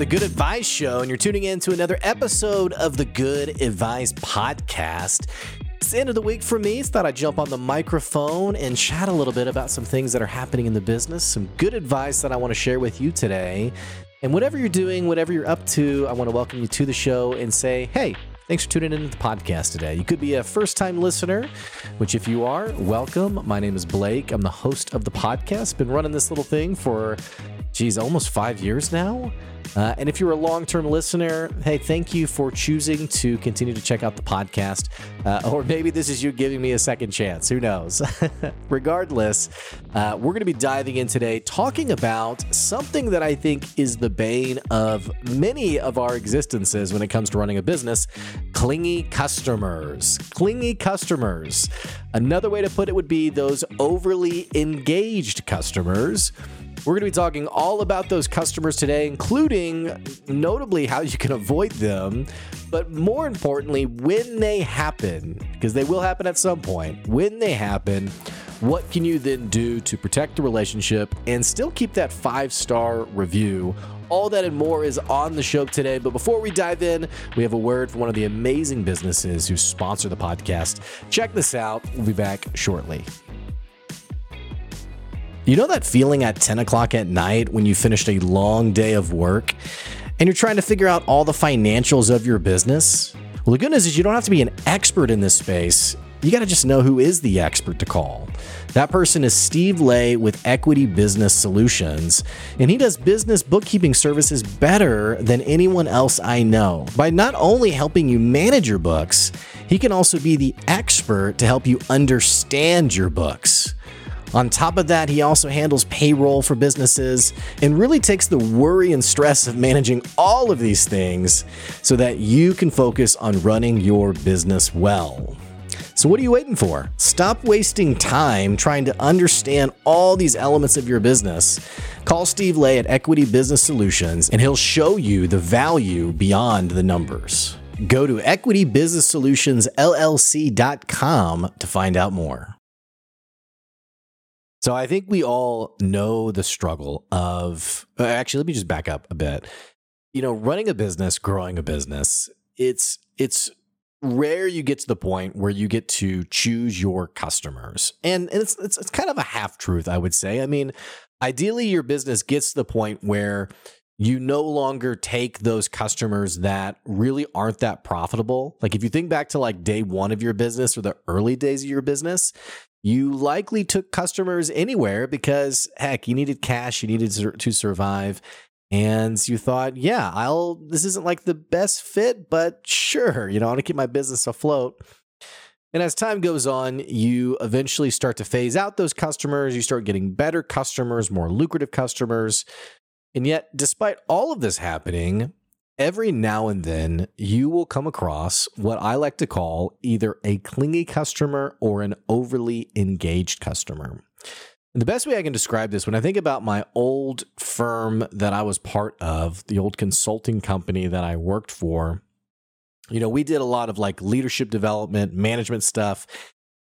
the Good Advice Show, and you're tuning in to another episode of the Good Advice Podcast. It's the end of the week for me. Thought I'd jump on the microphone and chat a little bit about some things that are happening in the business, some good advice that I want to share with you today. And whatever you're doing, whatever you're up to, I want to welcome you to the show and say, hey, Thanks for tuning in to the podcast today. You could be a first time listener, which, if you are, welcome. My name is Blake. I'm the host of the podcast. Been running this little thing for, geez, almost five years now. Uh, and if you're a long term listener, hey, thank you for choosing to continue to check out the podcast. Uh, or maybe this is you giving me a second chance. Who knows? Regardless, uh, we're going to be diving in today talking about something that I think is the bane of many of our existences when it comes to running a business clingy customers. Clingy customers. Another way to put it would be those overly engaged customers we're going to be talking all about those customers today, including notably how you can avoid them, but more importantly, when they happen, because they will happen at some point. When they happen, what can you then do to protect the relationship and still keep that five star review? All that and more is on the show today. But before we dive in, we have a word from one of the amazing businesses who sponsor the podcast. Check this out. We'll be back shortly. You know that feeling at 10 o'clock at night when you finished a long day of work and you're trying to figure out all the financials of your business? Well, the good news is you don't have to be an expert in this space. You got to just know who is the expert to call. That person is Steve Lay with Equity Business Solutions, and he does business bookkeeping services better than anyone else I know. By not only helping you manage your books, he can also be the expert to help you understand your books. On top of that, he also handles payroll for businesses and really takes the worry and stress of managing all of these things so that you can focus on running your business well. So, what are you waiting for? Stop wasting time trying to understand all these elements of your business. Call Steve Lay at Equity Business Solutions and he'll show you the value beyond the numbers. Go to equitybusinesssolutionsllc.com to find out more. So I think we all know the struggle of uh, actually let me just back up a bit. You know, running a business, growing a business, it's it's rare you get to the point where you get to choose your customers. And, and it's, it's it's kind of a half truth, I would say. I mean, ideally your business gets to the point where you no longer take those customers that really aren't that profitable. Like if you think back to like day 1 of your business or the early days of your business, you likely took customers anywhere because heck, you needed cash, you needed to survive. And you thought, yeah, I'll, this isn't like the best fit, but sure, you know, I want to keep my business afloat. And as time goes on, you eventually start to phase out those customers. You start getting better customers, more lucrative customers. And yet, despite all of this happening, every now and then you will come across what I like to call either a clingy customer or an overly engaged customer. And the best way I can describe this, when I think about my old firm that I was part of, the old consulting company that I worked for, you know, we did a lot of like leadership development, management stuff.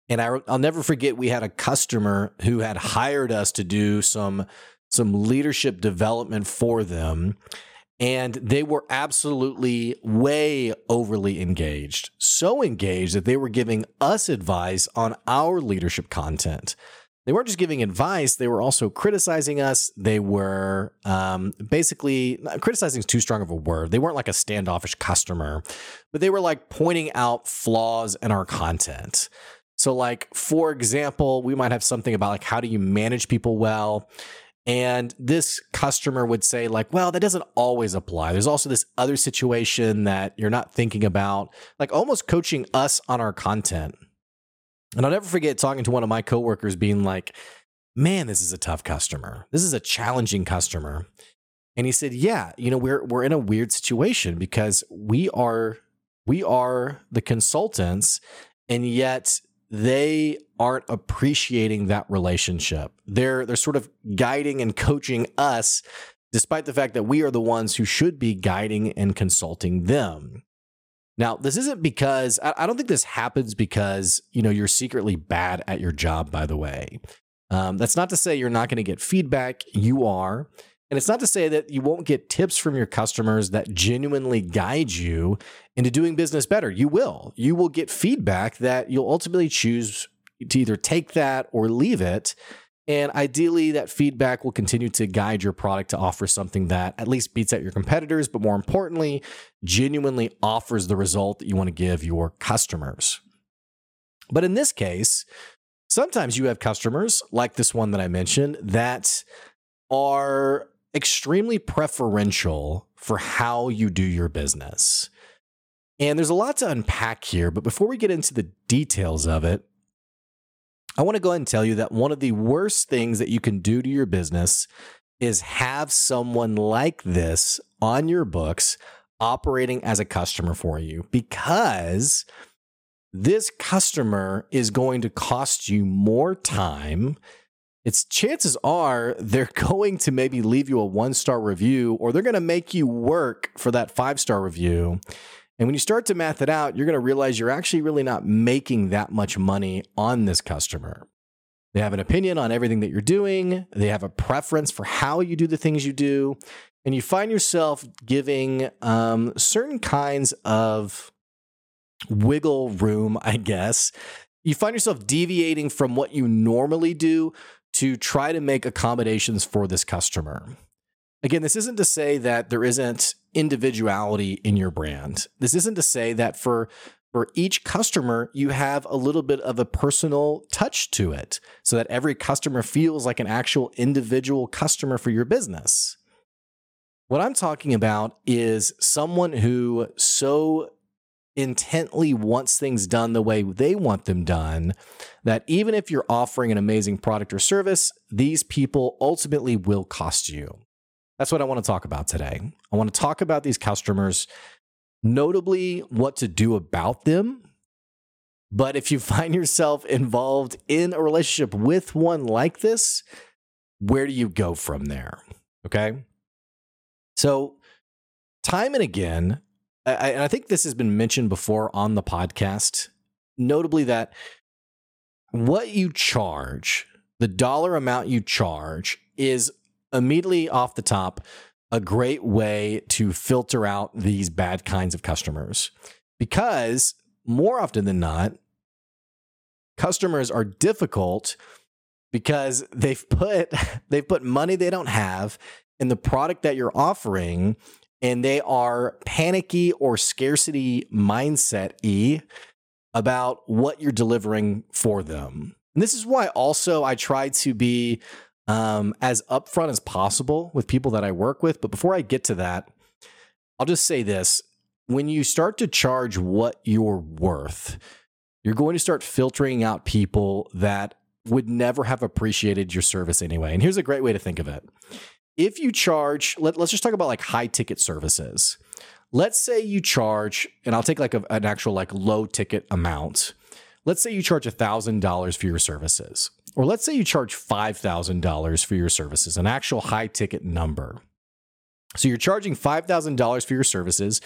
And I, will never forget we had a customer who had hired us to do some some leadership development for them and they were absolutely way overly engaged. So engaged that they were giving us advice on our leadership content. They weren't just giving advice, they were also criticizing us. They were um, basically criticizing is too strong of a word. They weren't like a standoffish customer, but they were like pointing out flaws in our content. So, like, for example, we might have something about like how do you manage people well? And this customer would say, like, well, that doesn't always apply. There's also this other situation that you're not thinking about, like almost coaching us on our content. And I'll never forget talking to one of my coworkers being like, man, this is a tough customer. This is a challenging customer. And he said, yeah, you know, we're we're in a weird situation because we are we are the consultants and yet they aren't appreciating that relationship. They're they're sort of guiding and coaching us despite the fact that we are the ones who should be guiding and consulting them. Now, this isn't because I don't think this happens because you know you're secretly bad at your job. By the way, um, that's not to say you're not going to get feedback. You are, And it's not to say that you won't get tips from your customers that genuinely guide you into doing business better. You will. You will get feedback that you'll ultimately choose to either take that or leave it. And ideally, that feedback will continue to guide your product to offer something that at least beats out your competitors, but more importantly, genuinely offers the result that you want to give your customers. But in this case, sometimes you have customers like this one that I mentioned that are extremely preferential for how you do your business. And there's a lot to unpack here, but before we get into the details of it, I want to go ahead and tell you that one of the worst things that you can do to your business is have someone like this on your books operating as a customer for you because this customer is going to cost you more time it's chances are they're going to maybe leave you a one star review or they're going to make you work for that five star review. And when you start to math it out, you're going to realize you're actually really not making that much money on this customer. They have an opinion on everything that you're doing, they have a preference for how you do the things you do. And you find yourself giving um, certain kinds of wiggle room, I guess. You find yourself deviating from what you normally do to try to make accommodations for this customer. Again, this isn't to say that there isn't individuality in your brand. This isn't to say that for for each customer, you have a little bit of a personal touch to it so that every customer feels like an actual individual customer for your business. What I'm talking about is someone who so intently wants things done the way they want them done, that even if you're offering an amazing product or service, these people ultimately will cost you. That's what I want to talk about today. I want to talk about these customers, notably what to do about them. But if you find yourself involved in a relationship with one like this, where do you go from there? Okay. So, time and again, I, and I think this has been mentioned before on the podcast, notably that what you charge, the dollar amount you charge, is immediately off the top a great way to filter out these bad kinds of customers. Because more often than not, customers are difficult because they've put they've put money they don't have in the product that you're offering and they are panicky or scarcity mindset e about what you're delivering for them. And this is why also I try to be um, as upfront as possible with people that I work with. But before I get to that, I'll just say this when you start to charge what you're worth, you're going to start filtering out people that would never have appreciated your service anyway. And here's a great way to think of it if you charge, let, us just talk about like high ticket services. Let's say you charge, and I'll take like a, an actual like low ticket amount. Let's say you charge $1,000 for your services, or let's say you charge $5,000 for your services, an actual high ticket number. So you're charging $5,000 for your services.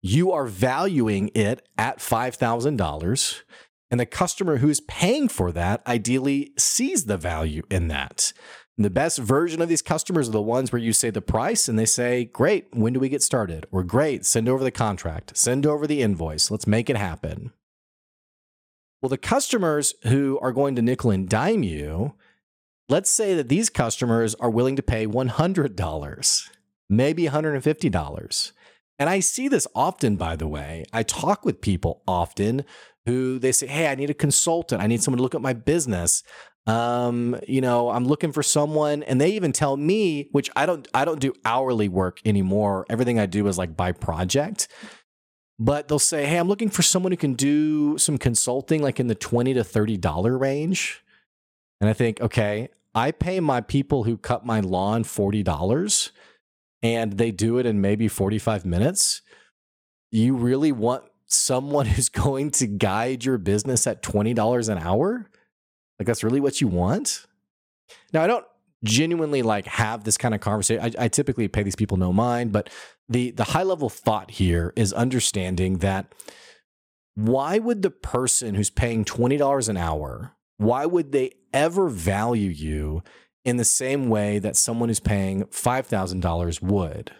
You are valuing it at $5,000. And the customer who's paying for that ideally sees the value in that. And the best version of these customers are the ones where you say the price and they say, Great, when do we get started? Or great, send over the contract, send over the invoice, let's make it happen. Well, the customers who are going to nickel and dime you, let's say that these customers are willing to pay $100, maybe $150. And I see this often, by the way. I talk with people often who they say, Hey, I need a consultant. I need someone to look at my business um you know i'm looking for someone and they even tell me which i don't i don't do hourly work anymore. Everything i do is like by project. But they'll say hey i'm looking for someone who can do some consulting like in the 20 to 30 dollar range. And i think okay i pay my people who cut my lawn 40 dollars and they do it in maybe 45 minutes. You really want someone who's going to guide your business at $20 an hour like that's really what you want? Now I don't genuinely like have this kind of conversation. I, I typically pay these people no mind, but the the high level thought here is understanding that why would the person who's paying $20 an hour, why would they ever value you in the same way that someone who's paying $5,000 would?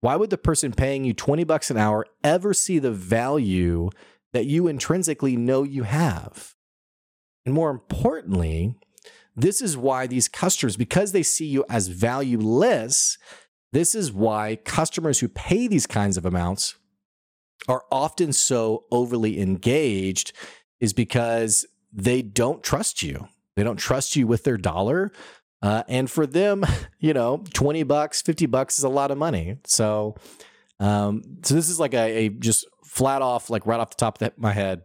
Why would the person paying you 20 bucks an hour ever see the value that you intrinsically know you have? And more importantly, this is why these customers, because they see you as valueless, this is why customers who pay these kinds of amounts are often so overly engaged, is because they don't trust you. They don't trust you with their dollar. Uh, and for them, you know, 20 bucks, 50 bucks is a lot of money. So, um, so this is like a, a just flat off, like right off the top of my head.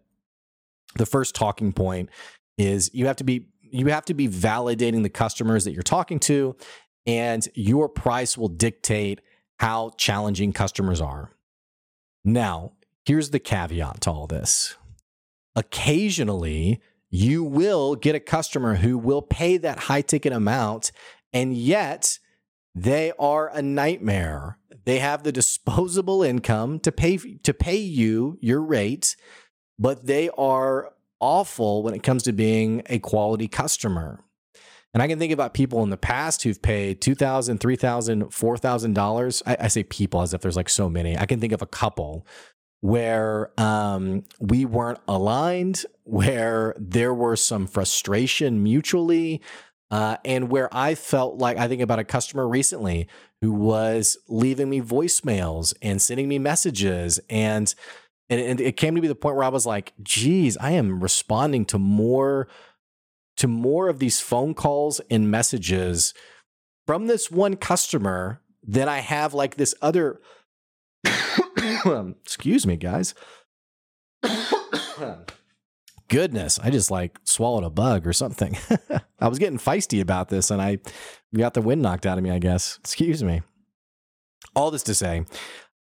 The first talking point is you have to be you have to be validating the customers that you're talking to, and your price will dictate how challenging customers are. Now, here's the caveat to all this. Occasionally, you will get a customer who will pay that high ticket amount, and yet they are a nightmare. They have the disposable income to pay to pay you your rate, but they are awful when it comes to being a quality customer. And I can think about people in the past who've paid $2,000, $3,000, $4,000. I, I say people as if there's like so many. I can think of a couple where um, we weren't aligned, where there were some frustration mutually, uh, and where I felt like I think about a customer recently who was leaving me voicemails and sending me messages and and, and it came to be the point where I was like, geez, I am responding to more to more of these phone calls and messages from this one customer than I have like this other excuse me, guys. Goodness, I just like swallowed a bug or something. I was getting feisty about this and I got the wind knocked out of me, I guess. Excuse me. All this to say,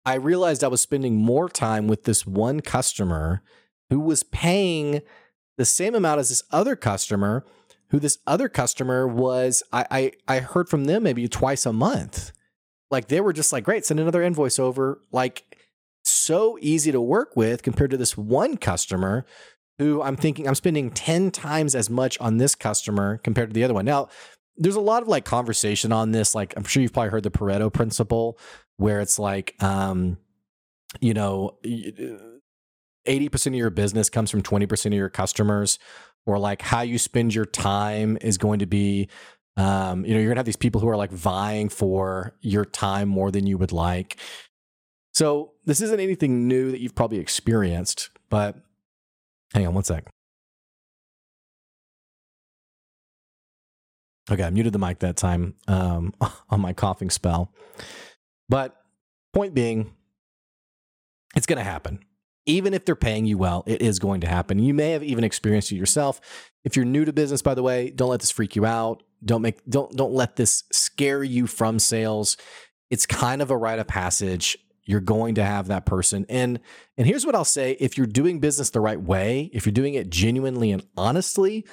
I realized I was spending more time with this one customer who was paying the same amount as this other customer, who this other customer was, I, I, I heard from them maybe twice a month. Like they were just like, great, send another invoice over. Like so easy to work with compared to this one customer who I'm thinking I'm spending 10 times as much on this customer compared to the other one. Now, there's a lot of like conversation on this. Like I'm sure you've probably heard the Pareto principle where it's like, um, you know, 80% of your business comes from 20% of your customers, or like how you spend your time is going to be, um, you know, you're gonna have these people who are like vying for your time more than you would like. So this isn't anything new that you've probably experienced, but hang on one sec. Okay, I muted the mic that time um, on my coughing spell. But point being, it's going to happen. Even if they're paying you well, it is going to happen. You may have even experienced it yourself. If you're new to business, by the way, don't let this freak you out. Don't make don't don't let this scare you from sales. It's kind of a rite of passage. You're going to have that person. And and here's what I'll say, if you're doing business the right way, if you're doing it genuinely and honestly,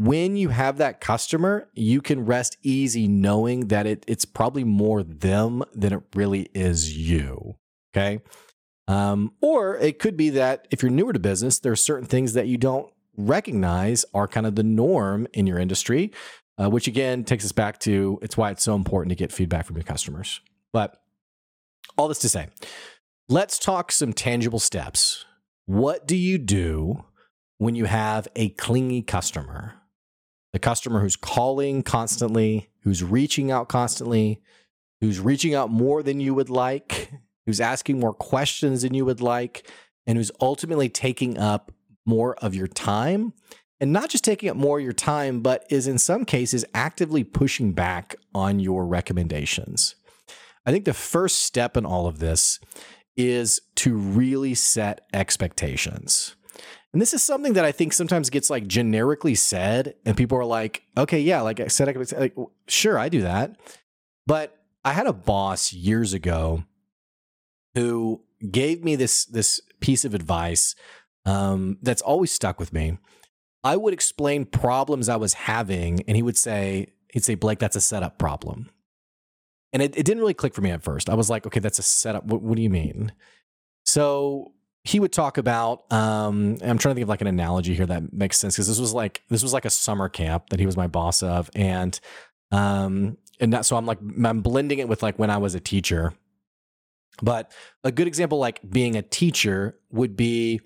when you have that customer, you can rest easy knowing that it, it's probably more them than it really is you. Okay. Um, or it could be that if you're newer to business, there are certain things that you don't recognize are kind of the norm in your industry, uh, which again takes us back to it's why it's so important to get feedback from your customers. But all this to say, let's talk some tangible steps. What do you do when you have a clingy customer? The customer who's calling constantly, who's reaching out constantly, who's reaching out more than you would like, who's asking more questions than you would like, and who's ultimately taking up more of your time. And not just taking up more of your time, but is in some cases actively pushing back on your recommendations. I think the first step in all of this is to really set expectations. And this is something that I think sometimes gets like generically said, and people are like, okay, yeah, like I said, I could, like, sure, I do that. But I had a boss years ago who gave me this this piece of advice um, that's always stuck with me. I would explain problems I was having, and he would say, he'd say, Blake, that's a setup problem. And it, it didn't really click for me at first. I was like, okay, that's a setup. What, what do you mean? So he would talk about um, i'm trying to think of like an analogy here that makes sense because this was like this was like a summer camp that he was my boss of and Um, and that, so I'm like, I'm blending it with like when I was a teacher. But a good example, like being a teacher, would be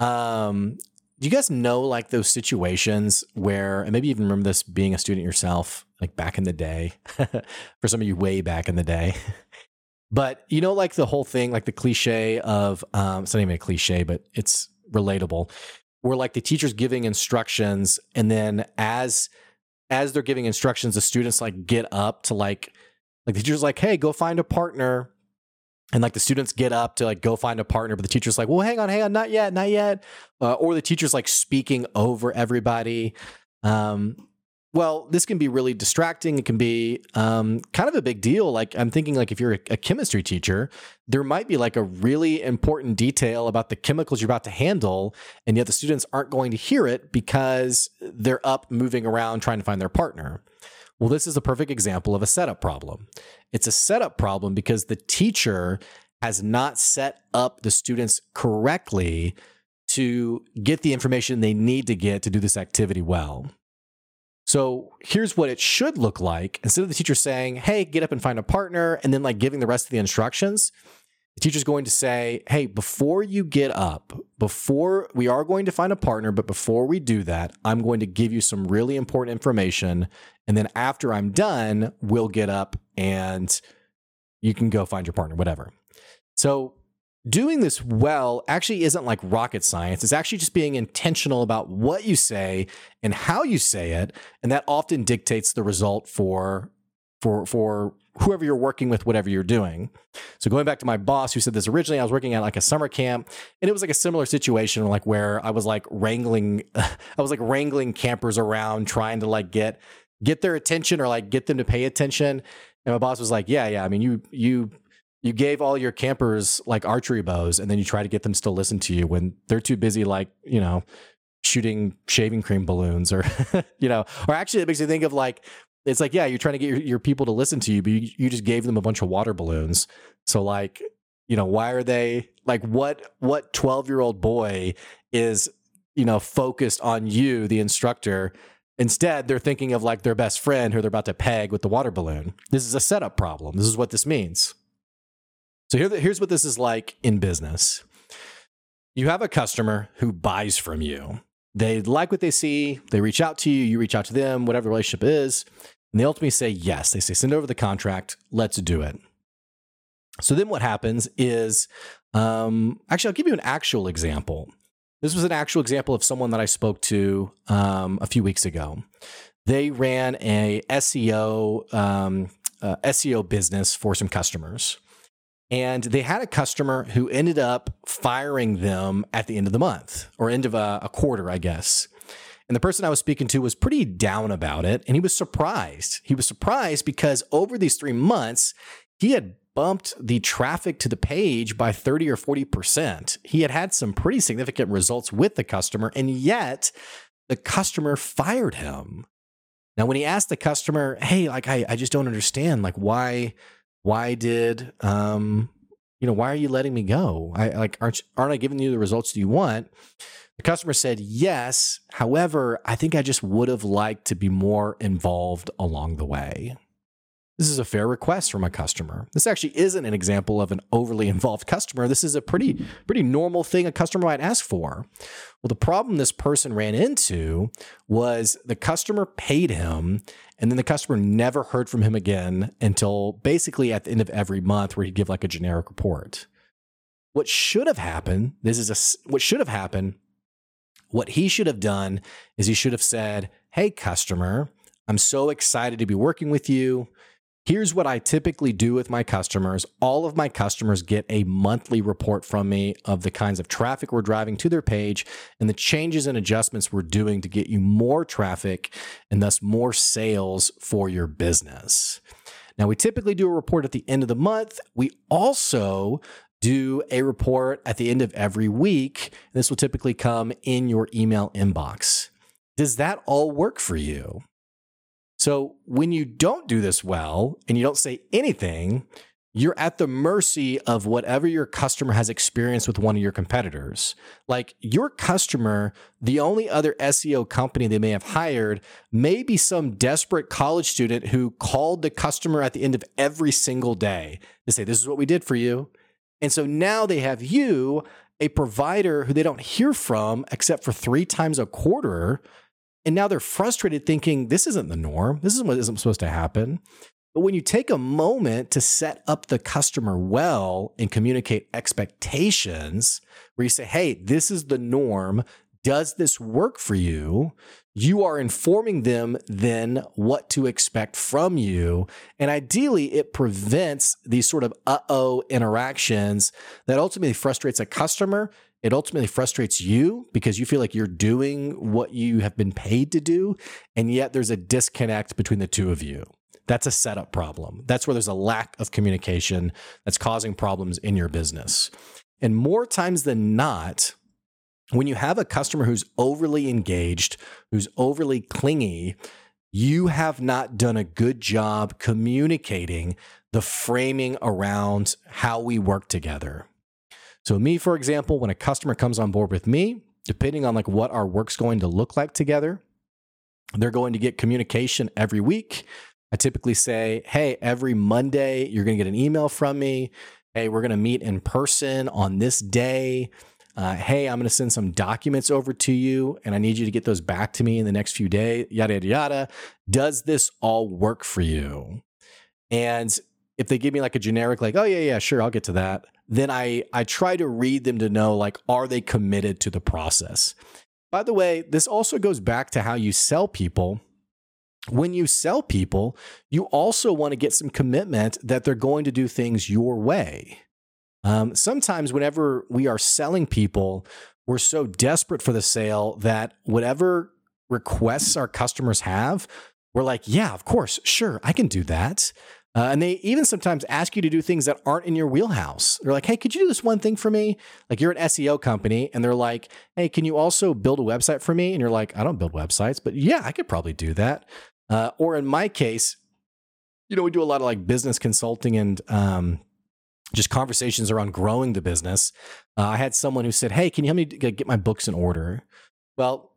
um, do you guys know like those situations where, and maybe even remember this being a student yourself, like back in the day, for some of you way back in the day. but you know, like the whole thing, like the cliche of, um, it's not even a cliche, but it's relatable, where like the teacher's giving instructions, and then as as they're giving instructions, the students like get up to like, like the teacher's like, hey, go find a partner. And like the students get up to like go find a partner but the teacher's like well hang on hang on not yet not yet. Uh, or the teacher's like speaking over everybody. Um, well this can be really distracting it can be um, kind of a big deal like i'm thinking like if you're a, chemistry teacher there might be like a really important detail about the chemicals you're about to handle and yet the students aren't going to hear it because they're up moving around trying to find their partner well, this is a perfect example of a setup problem. It's a setup problem because the teacher has not set up the students correctly to get the information they need to get to do this activity well. So here's what it should look like. Instead of the teacher saying, hey, get up and find a partner, and then like giving the rest of the instructions, the teacher's going to say, hey, before you get up, before we are going to find a partner, but before we do that, I'm going to give you some really important information. And then after I'm done, we'll get up and you can go find your partner, whatever. So doing this well actually isn't like rocket science. It's actually just being intentional about what you say and how you say it. And that often dictates the result for for for whoever you're working with, whatever you're doing. So going back to my boss who said this originally, I was working at like a summer camp and it was like a similar situation like where I was like wrangling I was like wrangling campers around trying to like get get their attention or like get them to pay attention. And my boss was like, "Yeah, yeah, I mean you you you gave all your campers like archery bows and then you try to get them to still listen to you when they're too busy like, you know, shooting shaving cream balloons or you know or actually it makes you think of like it's like, yeah, you're trying to get your, your people to listen to you, but you, you just gave them a bunch of water balloons. So like, you know, why are they like what what 12 year old boy is, you know, focused on you, the instructor? Instead, they're thinking of like their best friend who they're about to peg with the water balloon. This is a setup problem. This is what this means. So here, here's what this is like in business. You have a customer who buys from you. They like what they see. They reach out to you. You reach out to them, whatever the relationship is. And they ultimately say yes. They say, send over the contract. Let's do it. So then what happens is, um, actually, I'll give you an actual example. This was an actual example of someone that I spoke to um, a few weeks ago. They ran a SEO um, uh, SEO business for some customers, and they had a customer who ended up firing them at the end of the month or end of a, a quarter, I guess. And the person I was speaking to was pretty down about it. And he was surprised. He was surprised because over these three months, he had bumped the traffic to the page by 30 or 40%. He had had some pretty significant results with the customer, and yet the customer fired him. Now, when he asked the customer, hey, like, I, I just don't understand, like, why, why did, um, you know, why are you letting me go? I like, aren't, aren't I giving you the results you want? The customer said yes. However, I think I just would have liked to be more involved along the way. This is a fair request from a customer. This actually isn't an example of an overly involved customer. This is a pretty pretty normal thing a customer might ask for. Well, the problem this person ran into was the customer paid him and then the customer never heard from him again until basically at the end of every month where he'd give like a generic report. What should have happened, this is a what should have happened what he should have done is he should have said, Hey, customer, I'm so excited to be working with you. Here's what I typically do with my customers. All of my customers get a monthly report from me of the kinds of traffic we're driving to their page and the changes and adjustments we're doing to get you more traffic and thus more sales for your business. Now, we typically do a report at the end of the month. We also do a report at the end of every week. This will typically come in your email inbox. Does that all work for you? So, when you don't do this well and you don't say anything, you're at the mercy of whatever your customer has experienced with one of your competitors. Like your customer, the only other SEO company they may have hired may be some desperate college student who called the customer at the end of every single day to say, This is what we did for you. And so now they have you, a provider who they don't hear from except for three times a quarter. And now they're frustrated thinking, This isn't the norm. This is what isn't supposed to happen. But when you take a moment to set up the customer well and communicate expectations, where you say, hey, this is the norm. Does this work for you? You are informing them then what to expect from you. And ideally, it prevents these sort of uh oh interactions that ultimately frustrates a customer. It ultimately frustrates you because you feel like you're doing what you have been paid to do. And yet there's a disconnect between the two of you. That's a setup problem. That's where there's a lack of communication that's causing problems in your business. And more times than not, when you have a customer who's overly engaged, who's overly clingy, you have not done a good job communicating the framing around how we work together. So, me, for example, when a customer comes on board with me, depending on like what our work's going to look like together, they're going to get communication every week. I typically say, hey, every Monday, you're going to get an email from me. Hey, we're going to meet in person on this day. Uh, hey, I'm going to send some documents over to you and I need you to get those back to me in the next few days, yada, yada, yada. Does this all work for you? And if they give me like a generic, like, oh, yeah, yeah, sure, I'll get to that, then I, I try to read them to know, like, are they committed to the process? By the way, this also goes back to how you sell people when you sell people, you also want to get some commitment that they're going to do things your way. Um, sometimes, whenever we are selling people, we're so desperate for the sale that whatever requests our customers have, we're like, yeah, of course, sure, I can do that. Uh, and they even sometimes ask you to do things that aren't in your wheelhouse. They're like, hey, could you do this one thing for me? Like you're an SEO company and they're like, hey, can you also build a website for me? And you're like, I don't build websites, but yeah, I could probably do that. Uh, or in my case, you know, we do a lot of like business consulting and um, just conversations around growing the business. Uh, I had someone who said, Hey, can you help me get my books in order? Well,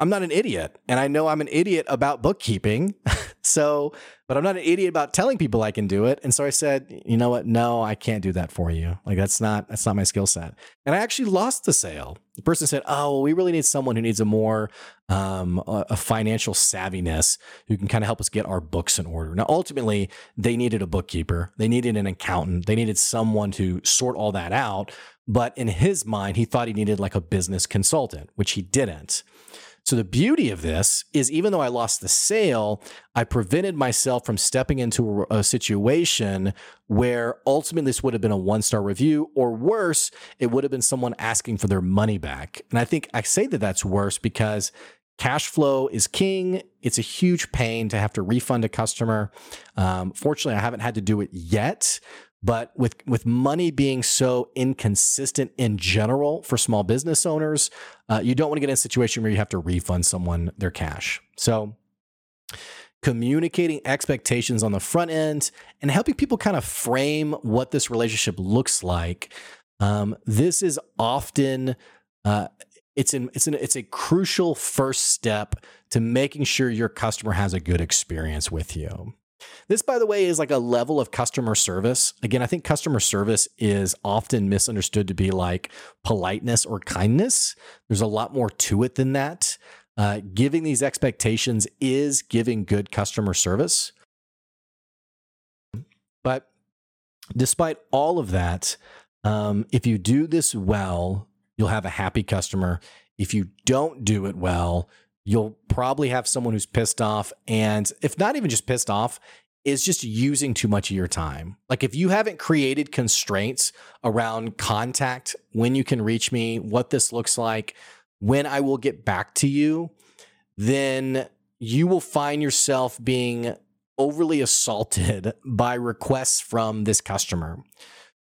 I'm not an idiot. And I know I'm an idiot about bookkeeping. so, but I'm not an idiot about telling people I can do it. And so I said, you know what? No, I can't do that for you. Like that's not, that's not my skill set. And I actually lost the sale. The person said, oh, well, we really need someone who needs a more, um, a, financial savviness who can kind of help us get our books in order. Now, ultimately, they needed a bookkeeper. They needed an accountant. They needed someone to sort all that out. But in his mind, he thought he needed like a business consultant, which he didn't. So the beauty of this is even though I lost the sale, I prevented myself from stepping into a, a situation where ultimately this would have been a one star review, or worse, it would have been someone asking for their money back. And I think I say that that's worse because cash flow is king. It's a huge pain to have to refund a customer. Um, fortunately, I haven't had to do it yet, but with, with money being so inconsistent in general for small business owners, uh, you don't want to get in a situation where you have to refund someone their cash. So, communicating expectations on the front end and helping people kind of frame what this relationship looks like. Um, this is often uh, it's an, it's an, it's a crucial first step to making sure your customer has a good experience with you. This, by the way, is like a level of customer service. Again, I think customer service is often misunderstood to be like politeness or kindness. There's a lot more to it than that. Uh, giving these expectations is giving good customer service. But despite all of that, um, if you do this well, you'll have a happy customer. If you don't do it well, you'll probably have someone who's pissed off and if not even just pissed off is just using too much of your time. Like if you haven't created constraints around contact, when you can reach me, what this looks like, when I will get back to you, then you will find yourself being overly assaulted by requests from this customer.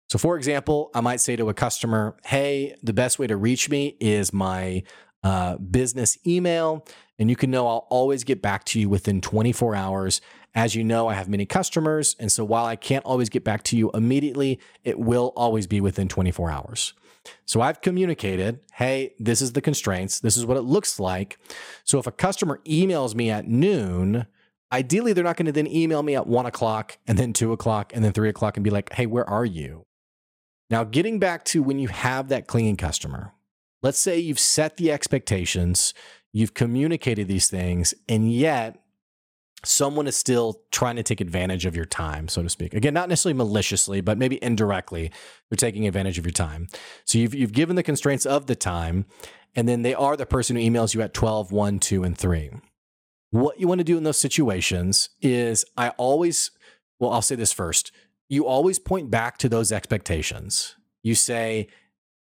So, for example, I might say to a customer, Hey, the best way to reach me is my uh, business email. And you can know I'll always get back to you within 24 hours As you know, I have many customers. And so while I can't always get back to you immediately, it will always be within 24 hours. So I've communicated, hey, this is the constraints. This is what it looks like. So if a customer emails me at noon, ideally they're not going to then email me at one o'clock and then two o'clock and then three o'clock and be like, hey, where are you? Now, getting back to when you have that clinging customer, let's say you've set the expectations, you've communicated these things, and yet someone is still trying to take advantage of your time, so to speak. Again, not necessarily maliciously, but maybe indirectly, they're taking advantage of your time. So you've, you've given the constraints of the time, and then they are the person who emails you at 12, 1, 2, and 3. What you want to do in those situations is I always, well, I'll say this first. You always point back to those expectations. You say,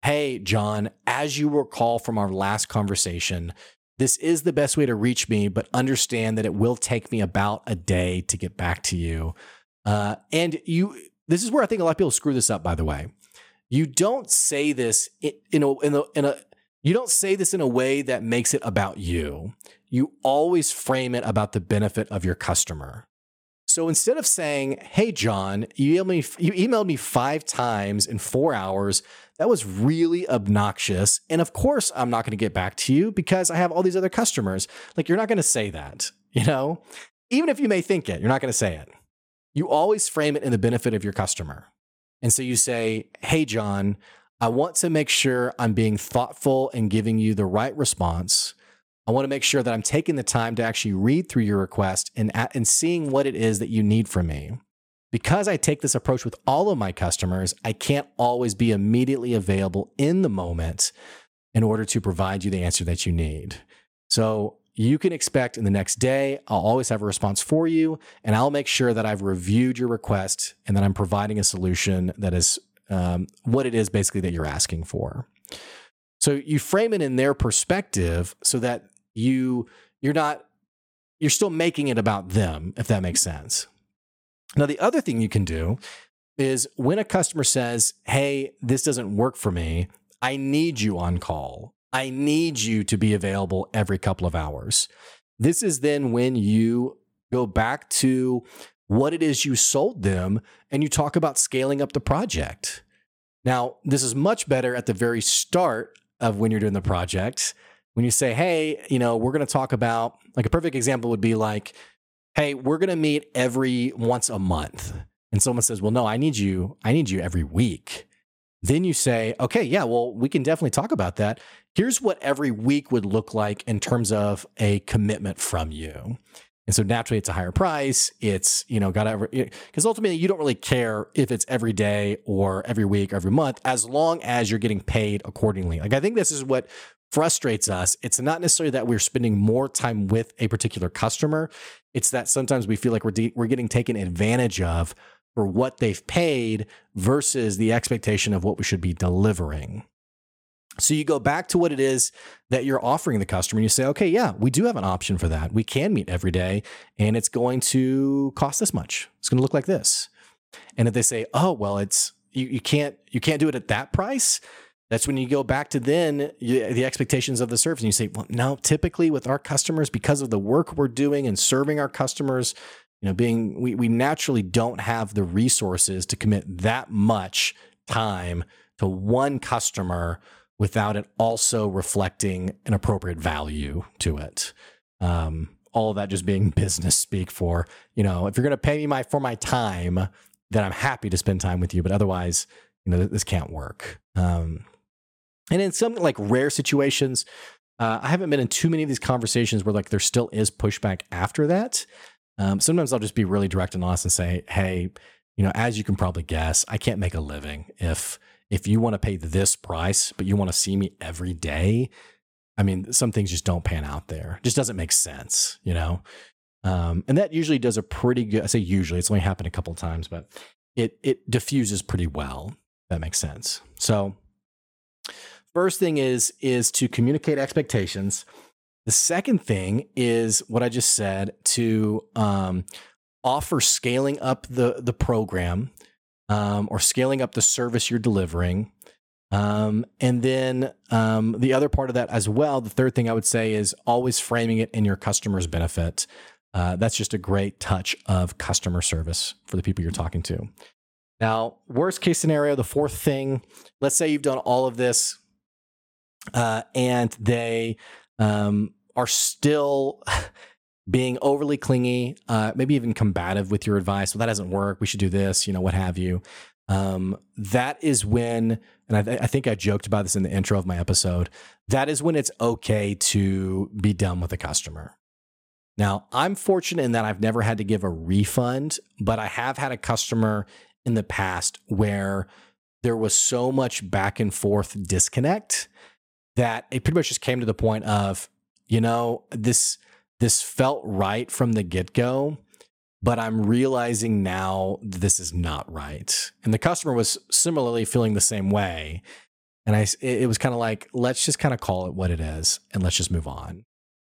Hey, John, as you recall from our last conversation, this is the best way to reach me, but understand that it will take me about a day to get back to you. Uh, and you, this is where I think a lot of people screw this up. By the way, you don't say this in, a, in a, in a you don't say this in a way that makes it about you. You always frame it about the benefit of your customer. So instead of saying, "Hey John, you emailed me you emailed me 5 times in 4 hours. That was really obnoxious. And of course, I'm not going to get back to you because I have all these other customers." Like you're not going to say that, you know? Even if you may think it, you're not going to say it. You always frame it in the benefit of your customer. And so you say, "Hey John, I want to make sure I'm being thoughtful and giving you the right response." I want to make sure that I'm taking the time to actually read through your request and, and seeing what it is that you need from me. Because I take this approach with all of my customers, I can't always be immediately available in the moment in order to provide you the answer that you need. So you can expect in the next day, I'll always have a response for you, and I'll make sure that I've reviewed your request and that I'm providing a solution that is um, what it is basically that you're asking for. So you frame it in their perspective so that you you're not you're still making it about them if that makes sense now the other thing you can do is when a customer says hey this doesn't work for me. I need you on call. I need you to be available every couple of hours. This is then when you go back to what it is you sold them and you talk about scaling up the project. Now this is much better at the very start of when you're doing the project. When you say, hey, you know, we're going to talk about, like a perfect example would be like, hey, we're going to meet every once a month. And someone says, well, no, I need you, I need you every week. Then you say, okay, yeah, well, we can definitely talk about that. Here's what every week would look like in terms of a commitment from you. And so naturally it's a higher price. It's, you know, got to, because eh, ultimately you don't really care if it's every day or every week or every month, as long as you're getting paid accordingly. Like I think this is what frustrates us, it's not necessarily that we're spending more time with a particular customer. It's that sometimes we feel like we're, de- we're getting taken advantage of for what they've paid versus the expectation of what we should be delivering. So you go back to what it is that you're offering the customer and you say, okay, yeah, we do have an option for that. We can meet every day and it's going to cost this much. It's going to look like this. And if they say, oh, well, it's, you, you can't, you can't do it at that price that's when you go back to then you, the expectations of the service and you say, well, no, typically with our customers, because of the work we're doing and serving our customers, you know, being we, we naturally don't have the resources to commit that much time to one customer without it also reflecting an appropriate value to it. Um, all of that just being business speak for, you know, if you're going to pay me my for my time, then I'm happy to spend time with you. But otherwise, you know, this can't work. Um, and in some like rare situations, uh, I haven't been in too many of these conversations where like there still is pushback after that. Um, sometimes I'll just be really direct and honest and say, "Hey, you know, as you can probably guess, I can't make a living if if you want to pay this price, but you want to see me every day. I mean, some things just don't pan out there. It just doesn't make sense, you know." Um, and that usually does a pretty good. I say usually; it's only happened a couple times, but it it diffuses pretty well. That makes sense. So First thing is is to communicate expectations. The second thing is what I just said to um, offer scaling up the the program um, or scaling up the service you're delivering. Um, and then um, the other part of that as well, the third thing I would say is always framing it in your customer's benefit. uh, that's just a great touch of customer service for the people you're talking to. Now, worst case scenario, the fourth thing, let's say you've done all of this uh, and they um, are still being overly clingy, uh, maybe even combative with your advice. Well, that doesn't work. We should do this, you know, what have you. Um, that is when, and I, I, think I joked about this in the intro of my episode, that is when it's okay to be done with a customer. Now, I'm fortunate in that I've never had to give a refund, but I have had a customer in the past where there was so much back and forth disconnect that it pretty much just came to the point of, you know, this this felt right from the get-go, but I'm realizing now this is not right. And the customer was similarly feeling the same way. And I it was kind of like, let's just kind of call it what it is and let's just move on.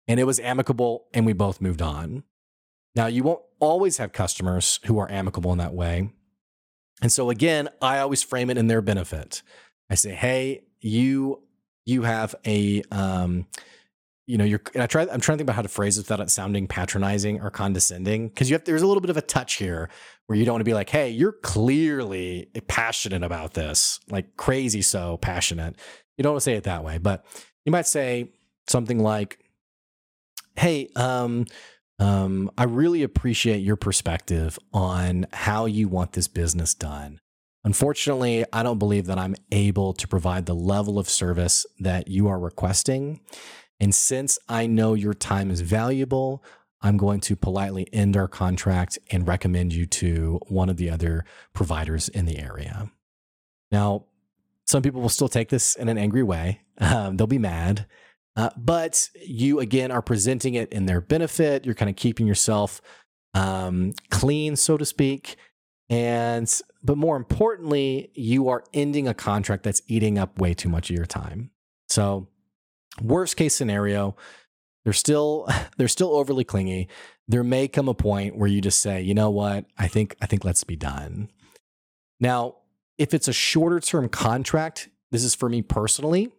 And it was amicable and we both moved on. Now, you won't always have customers who are amicable in that way. And so again, I always frame it in their benefit. I say, "Hey, you you have a um, you know, you're and I try I'm trying to think about how to phrase it without it sounding patronizing or condescending because you have there's a little bit of a touch here where you don't want to be like, "Hey, you're clearly passionate about this, like crazy so passionate." You don't want to say it that way, but you might say something like, "Hey, um um, I really appreciate your perspective on how you want this business done. Unfortunately, I don't believe that I'm able to provide the level of service that you are requesting. And since I know your time is valuable, I'm going to politely end our contract and recommend you to one of the other providers in the area. Now, some people will still take this in an angry way. Um, they'll be mad. Uh, but you, again, are presenting it in their benefit. You're kind of keeping yourself um, clean, so to speak. And but more importantly, you are ending a contract that's eating up way too much of your time. So, worst case scenario, they're still they're still overly clingy. There may come a point where you just say, "You know what? I think I think let's be done." Now, if it's a shorter term contract, this is for me personally.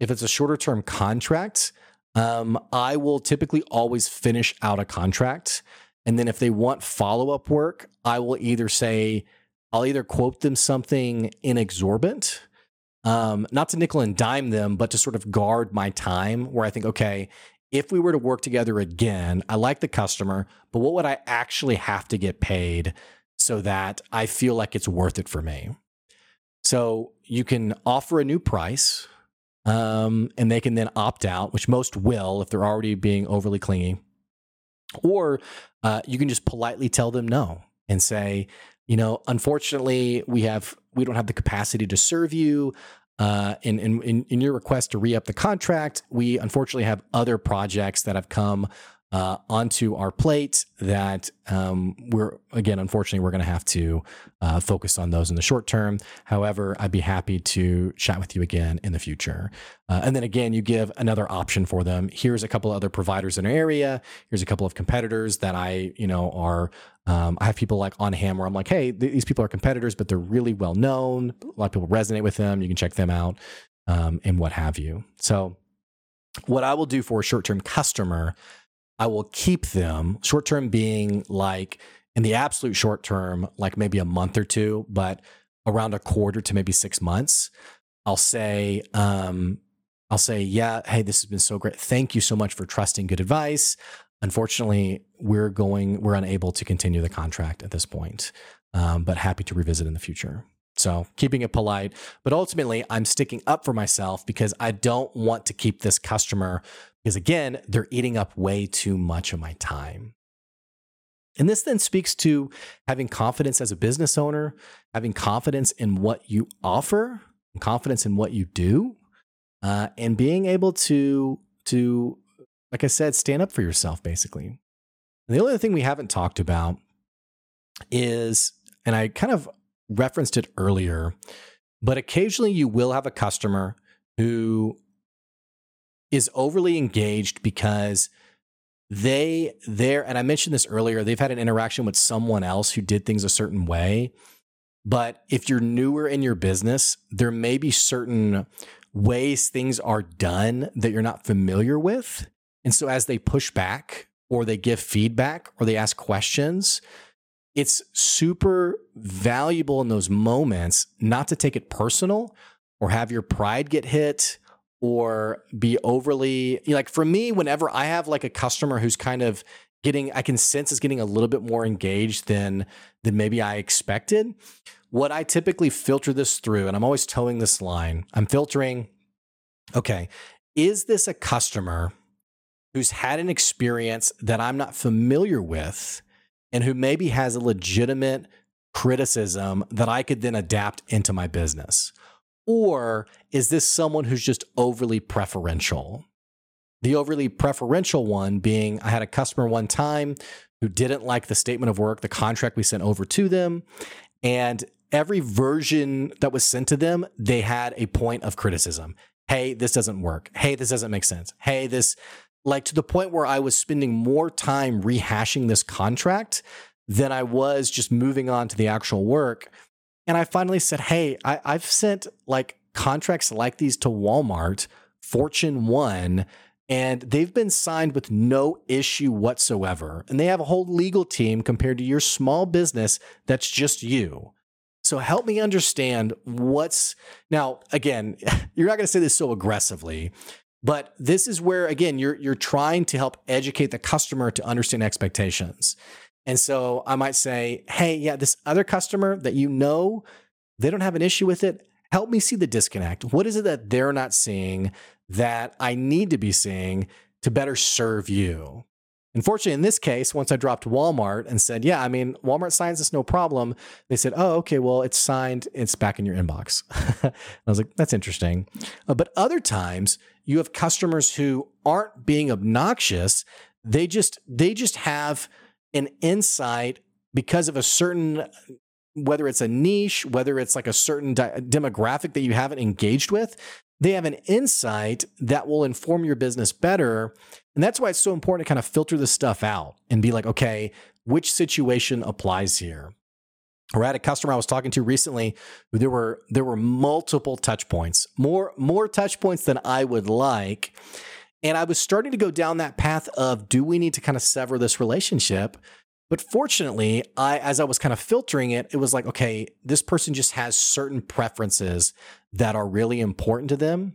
If it's a shorter term contract, um, I will typically always finish out a contract and then if they want follow up work, I will either say, I'll either quote them something inexorbitant, um, not to nickel and dime them, but to sort of guard my time where I think, okay, if we were to work together again, I like the customer, but what would I actually have to get paid so that I feel like it's worth it for me? So you can offer a new price um, and they can then opt out, which most will if they're already being overly clingy. Or uh, you can just politely tell them no and say, you know, unfortunately, we have we don't have the capacity to serve you. Uh, in, in in your request to re up the contract, we unfortunately have other projects that have come uh, onto our plate that um, we're again unfortunately we're going to have to uh, focus on those in the short term. However i'd be happy to chat with you again in the future. Uh, and then again you give another option for them. Here's a couple other providers in our area. Here's a couple of competitors that i you know are um, i have people like on ham where i'm like hey th- these people are competitors but they're really well known. A lot of people resonate with them. You can check them out um, and what have you. So what i will do for a short-term customer I will keep them short term being like in the absolute short term, like maybe a month or two, but around a quarter to maybe six months. I'll say, um, I'll say, yeah, hey, this has been so great. Thank you so much for trusting good advice. Unfortunately, we're going, we're unable to continue the contract at this point, um, but happy to revisit in the future. So keeping it polite, but ultimately, I'm sticking up for myself because I don't want to keep this customer because again, they're eating up way too much of my time. And this then speaks to having confidence as a business owner, having confidence in what you offer, confidence in what you do, uh, and being able to to like I said, stand up for yourself, basically. And the only thing we haven't talked about is, and I kind of referenced it earlier, but occasionally you will have a customer who is overly engaged because they there and I mentioned this earlier, they've had an interaction with someone else who did things a certain way. But if you're newer in your business, there may be certain ways things are done that you're not familiar with. And so as they push back or they give feedback or they ask questions, it's super valuable in those moments not to take it personal or have your pride get hit or be overly you know, like for me whenever i have like a customer who's kind of getting i can sense is getting a little bit more engaged than than maybe i expected what i typically filter this through and i'm always toeing this line i'm filtering okay is this a customer who's had an experience that i'm not familiar with and who maybe has a legitimate criticism that I could then adapt into my business? Or is this someone who's just overly preferential? The overly preferential one being I had a customer one time who didn't like the statement of work, the contract we sent over to them. And every version that was sent to them, they had a point of criticism. Hey, this doesn't work. Hey, this doesn't make sense. Hey, this like to the point where I was spending more time rehashing this contract than I was just moving on to the actual work. And I finally said, Hey, I, have sent like contracts like these to Walmart, Fortune One, and they've been signed with no issue whatsoever. And they have a whole legal team compared to your small business that's just you. So help me understand what's now, again, you're not going to say this so aggressively, but this is where again you're you're trying to help educate the customer to understand expectations. And so I might say, "Hey, yeah, this other customer that you know, they don't have an issue with it. Help me see the disconnect. What is it that they're not seeing that I need to be seeing to better serve you?" Unfortunately, in this case, once I dropped Walmart and said, Yeah, I mean, Walmart signs this no problem, they said, Oh, okay, well, it's signed, it's back in your inbox. I was like, That's interesting. Uh, but other times, you have customers who aren't being obnoxious. They just, they just have an insight because of a certain whether it's a niche, whether it's like a certain di- demographic that you haven't engaged with, they have an insight that will inform your business better. And that's why it's so important to kind of filter this stuff out and be like, okay, which situation applies here? Or I a customer I was talking to recently there were there were multiple touch points, more more touch points than I would like. And I was starting to go down that path of do we need to kind of sever this relationship? But fortunately, I as I was kind of filtering it, it was like, okay, this person just has certain preferences that are really important to them.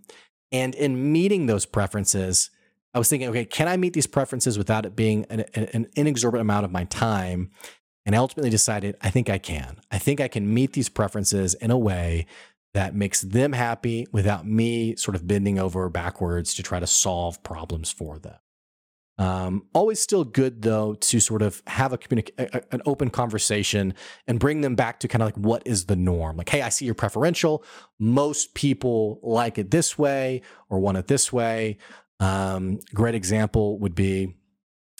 And in meeting those preferences, I was thinking, okay, can I meet these preferences without it being an, an inexorbitant amount of my time? And I ultimately decided, I think I can. I think I can meet these preferences in a way that makes them happy without me sort of bending over backwards to try to solve problems for them. Um, always still good though to sort of have a communic- a, an open conversation and bring them back to kind of like what is the norm. Like, hey, I see you're preferential. Most people like it this way or want it this way. Um, great example would be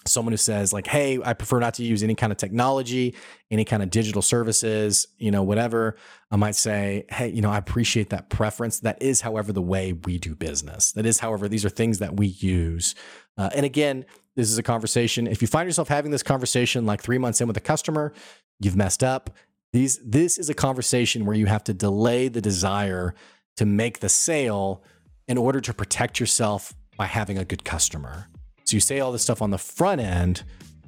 someone who says like hey i prefer not to use any kind of technology any kind of digital services you know whatever i might say hey you know i appreciate that preference that is however the way we do business that is however these are things that we use uh, and again, this is a conversation. If you find yourself having this conversation like three months in with a customer, you've messed up. These, this is a conversation where you have to delay the desire to make the sale in order to protect yourself by having a good customer. So you say all this stuff on the front end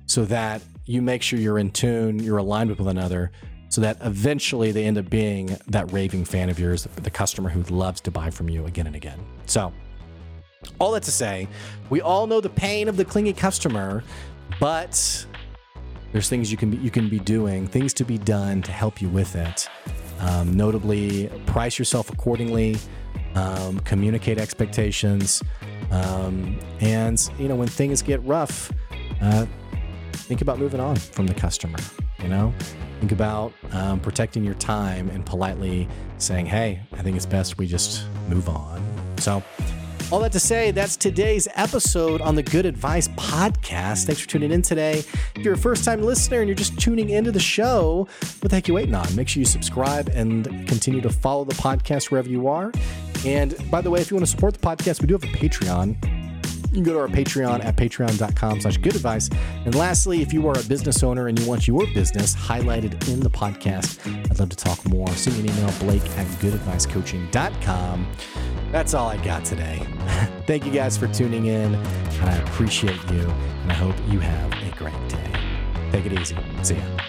so that you make sure you're in tune, you're aligned with one another, so that eventually they end up being that raving fan of yours, the customer who loves to buy from you again and again. So, all that to say, we all know the pain of the clingy customer, but there's things you can be, you can be doing, things to be done to help you with it. Um, notably, price yourself accordingly, um, communicate expectations, um, and you know when things get rough, uh, think about moving on from the customer. You know, think about um, protecting your time and politely saying, "Hey, I think it's best we just move on." So all that to say, that's today's episode on the Good Advice Podcast. Thanks for tuning in today. If you're a first time listener and you're just tuning into the show, what the heck are you waiting on? Make sure you subscribe and continue to follow the podcast wherever you are. And by the way, if you want to support the podcast, we do have a Patreon. You can go to our Patreon at patreon.com slash good advice. And lastly, if you are a business owner and you want your business highlighted in the podcast, I'd love to talk more. Send me an email, blake at goodadvicecoaching.com. That's all I got today. Thank you guys for tuning in. And I appreciate you. And I hope you have a great day. Take it easy. See ya.